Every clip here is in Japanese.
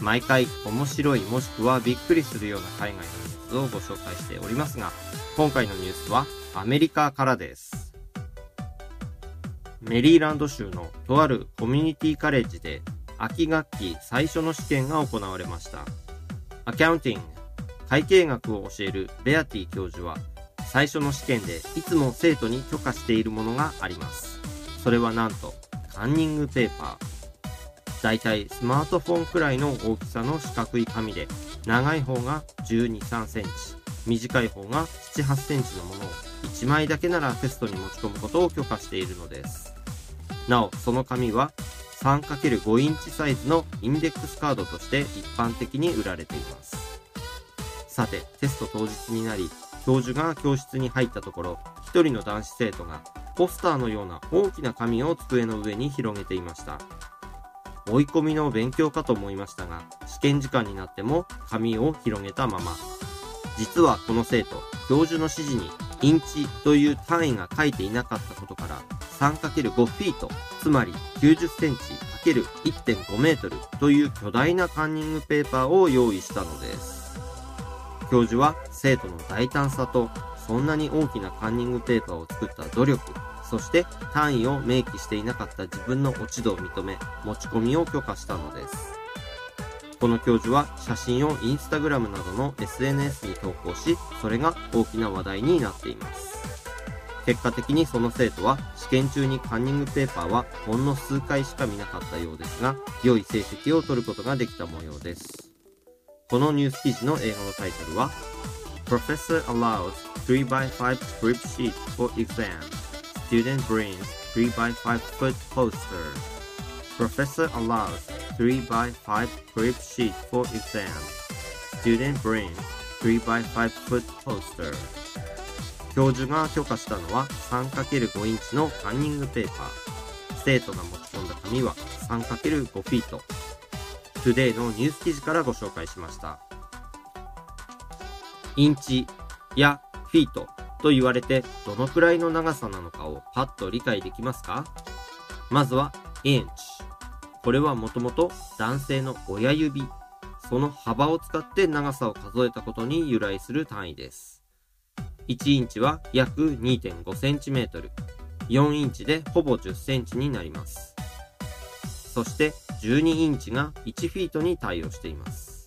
毎回面白いもしくはびっくりするような海外のニュースをご紹介しておりますが今回のニュースはアメリカからですメリーランド州のとあるコミュニティカレッジで秋学期最初の試験が行われました。アカウンティング、会計学を教えるベアティ教授は、最初の試験でいつも生徒に許可しているものがあります。それはなんと、カンニングペーパー。だいたいスマートフォンくらいの大きさの四角い紙で、長い方が12、3センチ、短い方が7、8センチのものを1枚だけならテストに持ち込むことを許可しているのです。なお、その紙は 3×5 インチサイズのインデックスカードとして一般的に売られています。さて、テスト当日になり、教授が教室に入ったところ、一人の男子生徒がポスターのような大きな紙を机の上に広げていました。追い込みの勉強かと思いましたが、試験時間になっても紙を広げたまま。実はこの生徒、教授の指示にインチという単位が書いていなかったことから、3×5 フィート、つまり90センチ ×1.5 メートルという巨大なカンニングペーパーを用意したのです。教授は生徒の大胆さと、そんなに大きなカンニングペーパーを作った努力、そして単位を明記していなかった自分の落ち度を認め、持ち込みを許可したのです。この教授は写真をインスタグラムなどの SNS に投稿し、それが大きな話題になっています。結果的にその生徒は試験中にカンニングペーパーはほんの数回しか見なかったようですが、良い成績を取ることができた模様です。このニュース記事の英語のタイトルは Professor allows 3x5 script sheet for exam. Student brings 3x5 foot poster. Professor allows 3x5 script sheet for exam. Student brings 3x5 foot poster. 教授が許可したのは 3×5 インチのカンニングペーパー。生徒が持ち込んだ紙は 3×5 フィート。Today のニュース記事からご紹介しました。インチやフィートと言われてどのくらいの長さなのかをパッと理解できますか？まずはインチ。これはもともと男性の親指、その幅を使って長さを数えたことに由来する単位です。1インチは約2.5センチメートル、4インチでほぼ10センチになります。そして12インチが1フィートに対応しています。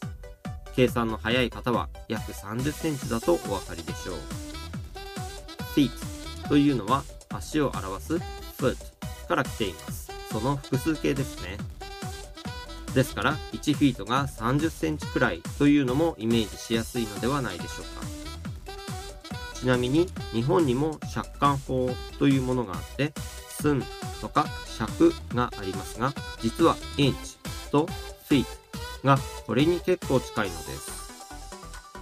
計算の早い方は約30センチだとお分かりでしょう。Feet というのは足を表す foot から来ています。その複数形ですね。ですから1フィートが30センチくらいというのもイメージしやすいのではないでしょうか。ちなみに日本にも借款法というものがあって、寸とか尺がありますが、実はインチとフィートがこれに結構近いのです。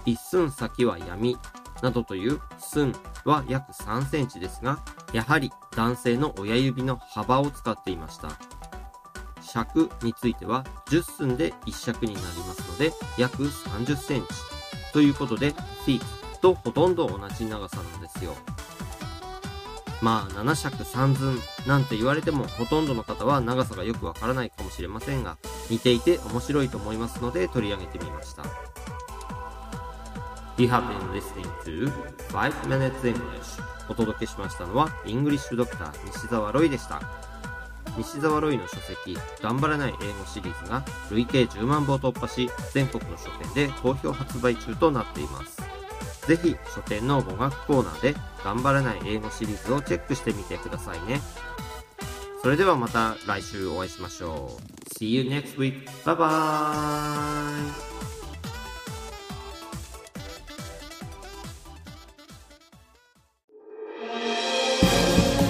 一寸先は闇などという寸は約3センチですが、やはり男性の親指の幅を使っていました。尺については10寸で1尺になりますので約30センチということでフィートとほとんど同じ長さなんですよ。まあ、7尺3寸なんて言われてもほとんどの方は長さがよくわからないかもしれませんが、似ていて面白いと思いますので取り上げてみました。You have been listening to 5 Minutes English お届けしましたのは、イングリッシュドクター西澤ロイでした。西澤ロイの書籍、頑張らない英語シリーズが累計10万部を突破し、全国の書店で好評発売中となっています。ぜひ書店の語学コーナーで頑張らない英語シリーズをチェックしてみてくださいね。それではまた来週お会いしましょう。See you next week. Bye bye!